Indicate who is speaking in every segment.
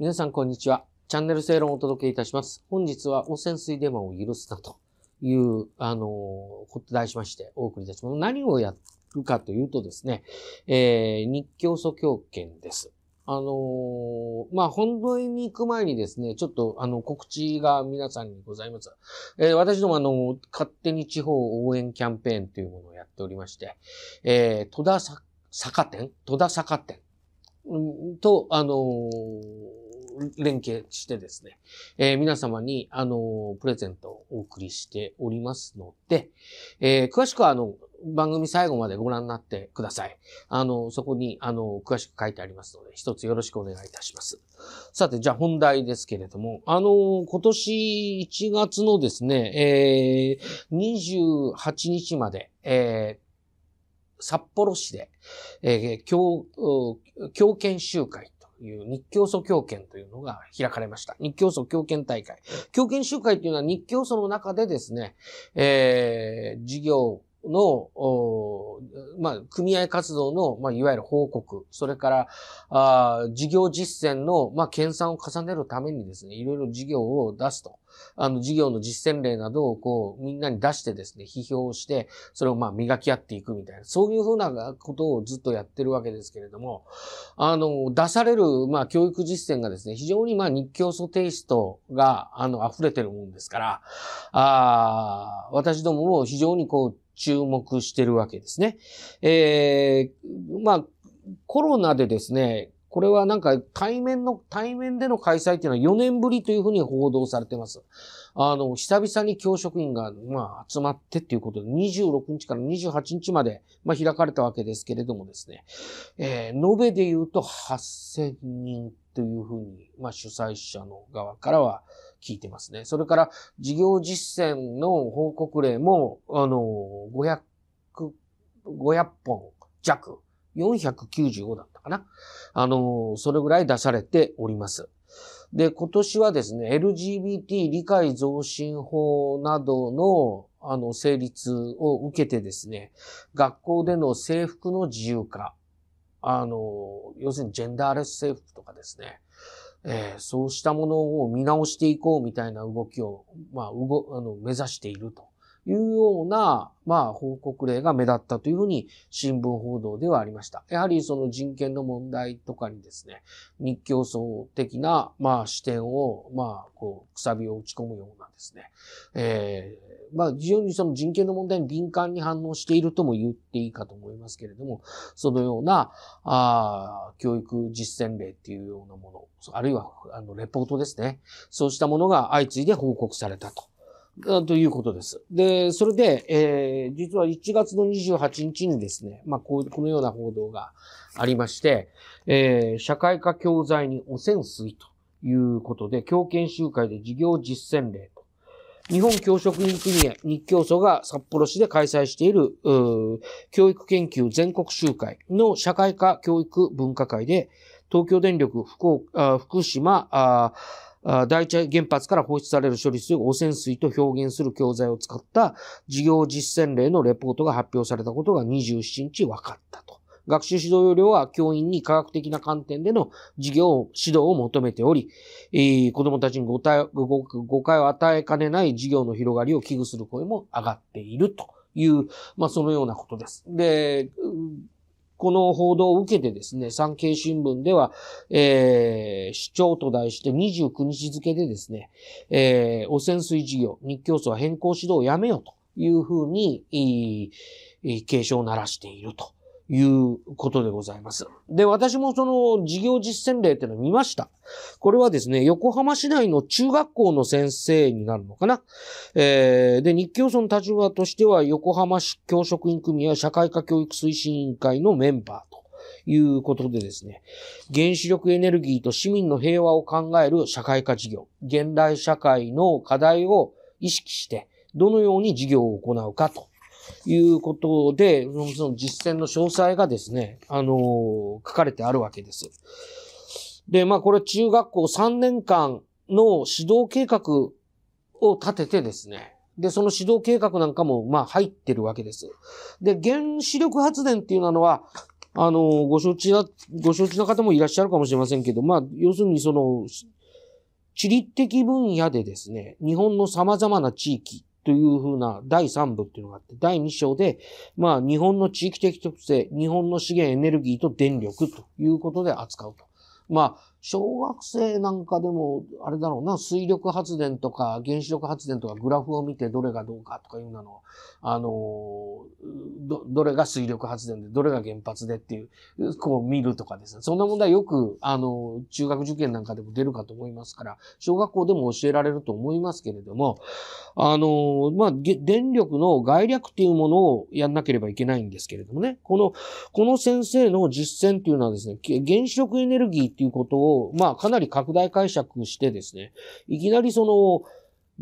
Speaker 1: 皆さんこんにちは。チャンネル正論をお届けいたします。本日は汚染水デマを許すなという、あの、こと題しましてお送りいたします。何をやるかというとですね、えー、日教祖教圏です。あのーまあ、本土に行く前にですね、ちょっと、あの、告知が皆さんにございます。えー私ども、あの、勝手に地方応援キャンペーンというものをやっておりまして、えー、戸田さ酒店？戸田酒店？うんと、あのー連携してですね、えー皆様に、あのプレゼントをお送りしておりますので、えー詳しくは、あの、番組最後までご覧になってください。あの、そこに、あの、詳しく書いてありますので、一つよろしくお願いいたします。さて、じゃあ本題ですけれども、あの、今年1月のですね、えー28日まで、えー札幌市で、えー、教、う教研修会いう日教祖教研というのが開かれました。日教祖教研大会。教研集会というのは日教祖の中でですね、えー、事業の、まあ、組合活動の、まあ、いわゆる報告、それから、あ事業実践の、まあ、研鑽を重ねるためにですね、いろいろ事業を出すと。あの、事業の実践例などを、こう、みんなに出してですね、批評をして、それをまあ、磨き合っていくみたいな、そういうふうなことをずっとやってるわけですけれども、あの、出される、まあ、教育実践がですね、非常にまあ、日教祖テイストが、あの、溢れてるもんですから、あー私どもも非常にこう、注目してるわけですね。えー、まあ、コロナでですね、これはなんか対面の、対面での開催っていうのは4年ぶりというふうに報道されてます。あの、久々に教職員が、まあ、集まってっていうことで、26日から28日まで、まあ、開かれたわけですけれどもですね、えー、延べで言うと8000人というふうに、まあ、主催者の側からは聞いてますね。それから、事業実践の報告例も、あの、500、500本弱、495だったかな。あの、それぐらい出されております。で、今年はですね、LGBT 理解増進法などの、あの、成立を受けてですね、学校での制服の自由化、あの、要するにジェンダーレス制服とかですね、えーそうしたものを見直していこうみたいな動きを、まあ、うご、あの、目指しているというような、まあ、報告例が目立ったというふうに新聞報道ではありました。やはりその人権の問題とかにですね、日教層的な、まあ、視点を、まあ、こう、くさびを打ち込むようなですね、えーまあ、非常にその人権の問題に敏感に反応しているとも言っていいかと思いますけれども、そのような、あー教育実践例っていうようなもの、あるいは、あの、レポートですね。そうしたものが相次いで報告されたと。ということです。で、それで、えー実は1月の28日にですね、まあ、こう、このような報道がありまして、えー社会科教材に汚染水ということで、教研修会で事業実践例と。日本教職員組合日教組が札幌市で開催している、教育研究全国集会の社会科教育分科会で、東京電力福岡福島あ第一原発から放出される処理水を汚染水と表現する教材を使った事業実践例のレポートが発表されたことが27日分かったと。学習指導要領は教員に科学的な観点での事業指導を求めており、えー子供たちに誤解誤解を与えかねない事業の広がりを危惧する声も上がっているという、まあそのようなことです。で、この報道を受けてですね、産経新聞では、えー、市長と題して29日付でですね、えー、汚染水事業、日教組は変更指導をやめようというふうに、警鐘を鳴らしていると。いうことでございます。で、私もその事業実践例っていうのを見ました。これはですね、横浜市内の中学校の先生になるのかな。えーで、日教組の立場としては、横浜市教職員組合社会科教育推進委員会のメンバーということでですね、原子力エネルギーと市民の平和を考える社会科事業、現代社会の課題を意識して、どのように事業を行うかということで、その実践の詳細がですね、あのー書かれてあるわけです。で、まあこれ中学校3年間の指導計画を立ててですね、で、その指導計画なんかも、まあ入ってるわけです。で、原子力発電っていうのは、あの、ご承知な、ご承知の方もいらっしゃるかもしれませんけど、まあ、要するにその、地理的分野でですね、日本の様々な地域というふうな第3部っていうのがあって、第2章で、まあ、日本の地域的特性、日本の資源エネルギーと電力ということで扱うと。まあ、小学生なんかでも、あれだろうな、水力発電とか原子力発電とかグラフを見てどれがどうかとかいうのの、あの、ど、どれが水力発電で、どれが原発でっていう、こう見るとかですね。そんな問題よく、あの、中学受験なんかでも出るかと思いますから、小学校でも教えられると思いますけれども、あの、まあ、電力の概略っていうものをやんなければいけないんですけれどもね、この、この先生の実践っていうのはですね、原子力エネルギーっていうことをを、まあ、かなり拡大解釈してですね、いきなりその、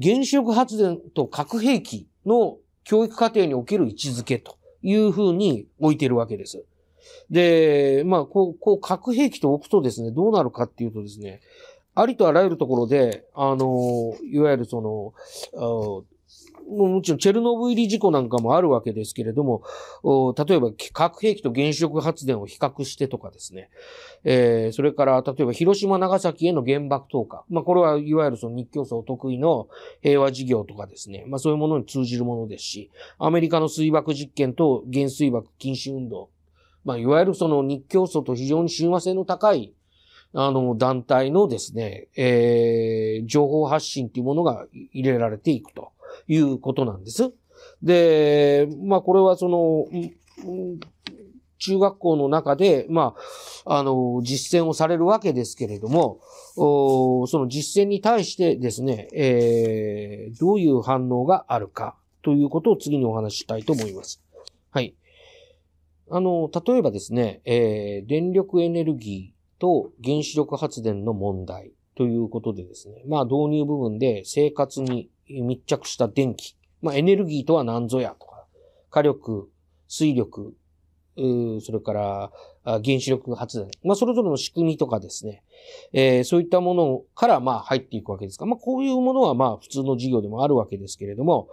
Speaker 1: 原子力発電と核兵器の教育課程における位置づけというふうに置いてるわけです。で、まあ、こう、こう、核兵器と置くとですね、どうなるかっていうとですね、ありとあらゆるところで、あの、いわゆるその、もちろんチェルノブイリ事故なんかもあるわけですけれども、例えば核兵器と原子力発電を比較してとかですね、えー、それから例えば広島長崎への原爆投下。まあこれはいわゆるその日教層得意の平和事業とかですね、まあそういうものに通じるものですし、アメリカの水爆実験と原水爆禁止運動。まあいわゆるその日教層と非常に親和性の高いあの、団体のですね、えー、情報発信っていうものが入れられていくと。いうことなんです。で、まあこれはその、中学校の中で、まあ、あの、実践をされるわけですけれども、その実践に対してですね、えー、どういう反応があるかということを次にお話ししたいと思います。はい。あの、例えばですね、えー、電力エネルギーと原子力発電の問題ということでですね、まあ導入部分で生活に密着した電気。まあ、エネルギーとは何ぞやとか、火力、水力、それから原子力発電。まあ、それぞれの仕組みとかですね。えー、そういったものから、まあ、入っていくわけですが、まあ、こういうものは、まあ、普通の授業でもあるわけですけれども、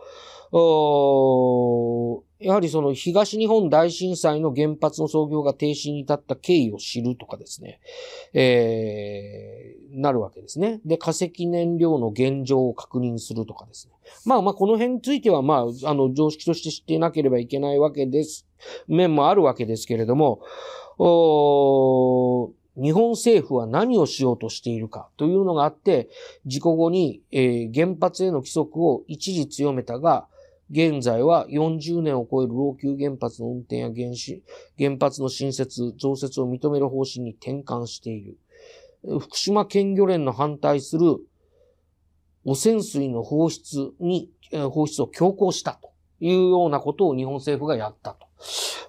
Speaker 1: やはりその東日本大震災の原発の操業が停止に至った経緯を知るとかですね、えー、なるわけですね。で、化石燃料の現状を確認するとかですね。まあまあ、この辺については、まあ、あの、常識として知っていなければいけないわけです。面もあるわけですけれども、お日本政府は何をしようとしているかというのがあって、事故後に、えー、原発への規則を一時強めたが、現在は40年を超える老朽原発の運転や原子、原発の新設、増設を認める方針に転換している。福島県漁連の反対する汚染水の放出に、放出を強行したというようなことを日本政府がやったと。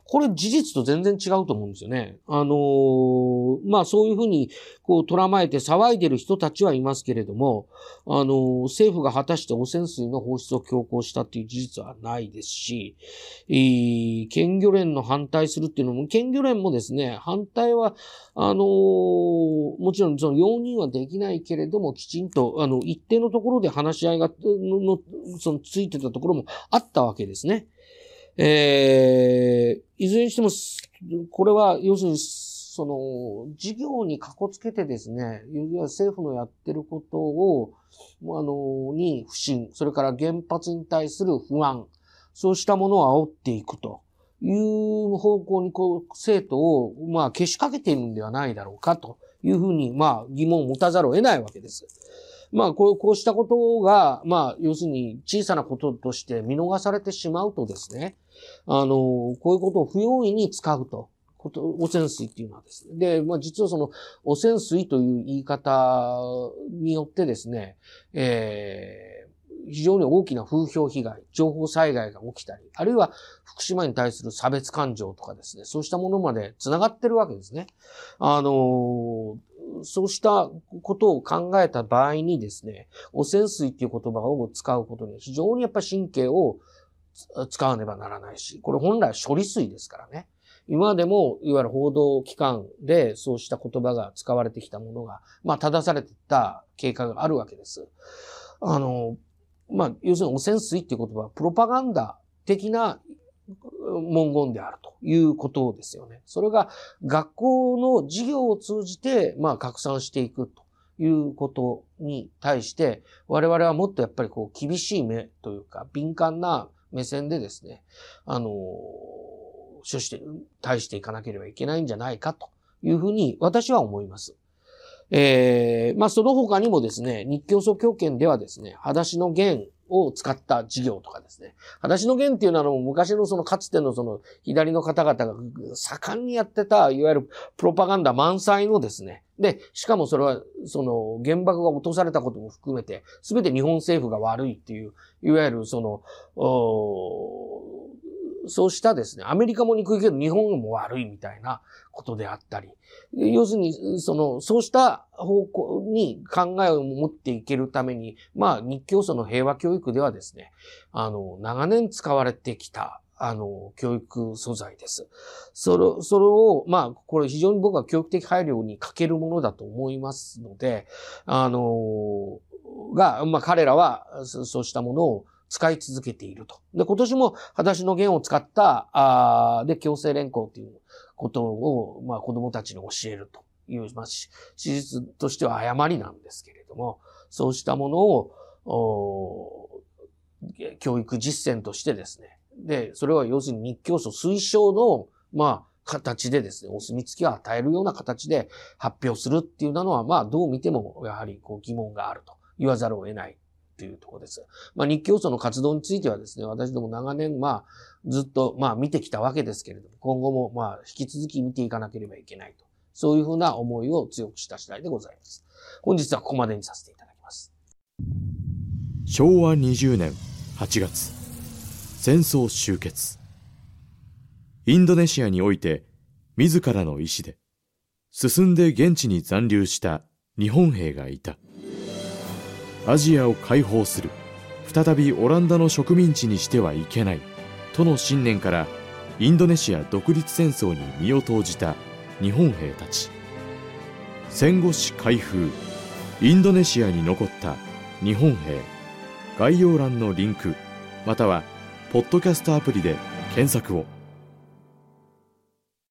Speaker 1: これ事実と全然違うと思うんですよね。あのー、まあそういうふうにこう捉まえて騒いでる人たちはいますけれども、あのー、政府が果たして汚染水の放出を強行したっていう事実はないですし、えー、県漁連の反対するっていうのも、県漁連もですね、反対は、あのー、もちろんその容認はできないけれども、きちんと、あの、一定のところで話し合いが、の、そのついてたところもあったわけですね。えー、いずれにしても、これは、要するに、その、事業にかこつけてですね、政府のやってることを、あの、に不信、それから原発に対する不安、そうしたものを煽っていくという方向に、こう、生徒を、まあ、けしかけているんではないだろうかというふうに、まあ、疑問を持たざるを得ないわけです。まあ、こう、こうしたことが、まあ、要するに小さなこととして見逃されてしまうとですね、あの、こういうことを不用意に使うと。汚染水っていうのはですね。で、まあ実はその汚染水という言い方によってですね、えー、非常に大きな風評被害、情報災害が起きたり、あるいは福島に対する差別感情とかですね、そうしたものまで繋がってるわけですね。あのそうしたことを考えた場合にですね、汚染水っていう言葉を使うことに非常にやっぱ神経を使わねばならないし、これ本来処理水ですからね。今でも、いわゆる報道機関でそうした言葉が使われてきたものが、まあ、正されてた経過があるわけです。あの、まあ、要するに汚染水っていう言葉は、プロパガンダ的な文言であるということですよね。それが学校の授業を通じて、まあ、拡散していくということに対して、我々はもっとやっぱりこう、厳しい目というか、敏感な目線でですね、あの、処して、対していかなければいけないんじゃないかというふうに私は思います。えー、まあ、その他にもですね、日教組教圏ではですね、裸足の弦を使った事業とかですね。話の弦っていうのは昔のそのかつてのその左の方々が盛んにやってた、いわゆるプロパガンダ満載のですね。で、しかもそれはその原爆が落とされたことも含めて、すべて日本政府が悪いっていう、いわゆるその、そうしたですね、アメリカも憎いけど日本も悪いみたいなことであったり、要するに、その、そうした方向に考えを持っていけるために、まあ、日教祖の平和教育ではですね、あの、長年使われてきた、あの、教育素材です。それ、それを、まあ、これ非常に僕は教育的配慮に欠けるものだと思いますので、あの、が、まあ彼らはそうしたものを使い続けていると。で、今年も裸足の弦を使った、あで、強制連行ということを、まあ子供たちに教えるという、まあ、史実としては誤りなんですけれども、そうしたものを、教育実践としてですね。で、それは要するに日教祖推奨の、まあ、形でですね、お墨付きを与えるような形で発表するっていうのは、まあ、どう見ても、やはりこう疑問があると言わざるを得ないっていうところです。まあ、日教祖の活動についてはですね、私ども長年、まあ、ずっと、まあ、見てきたわけですけれども、今後も、まあ、引き続き見ていかなければいけないと。そういうふうな思いを強くした次第でございます。本日はここまでにさせていただきます。
Speaker 2: 昭和20年8月、戦争終結。インドネシアにおいて、自らの意志で、進んで現地に残留した日本兵がいた。アジアを解放する。再びオランダの植民地にしてはいけない。との信念からインドネシア独立戦争に身を投じた日本兵たち。戦後史開封。インドネシアに残った日本兵。概要欄のリンクまたはポッドキャストアプリで検索を。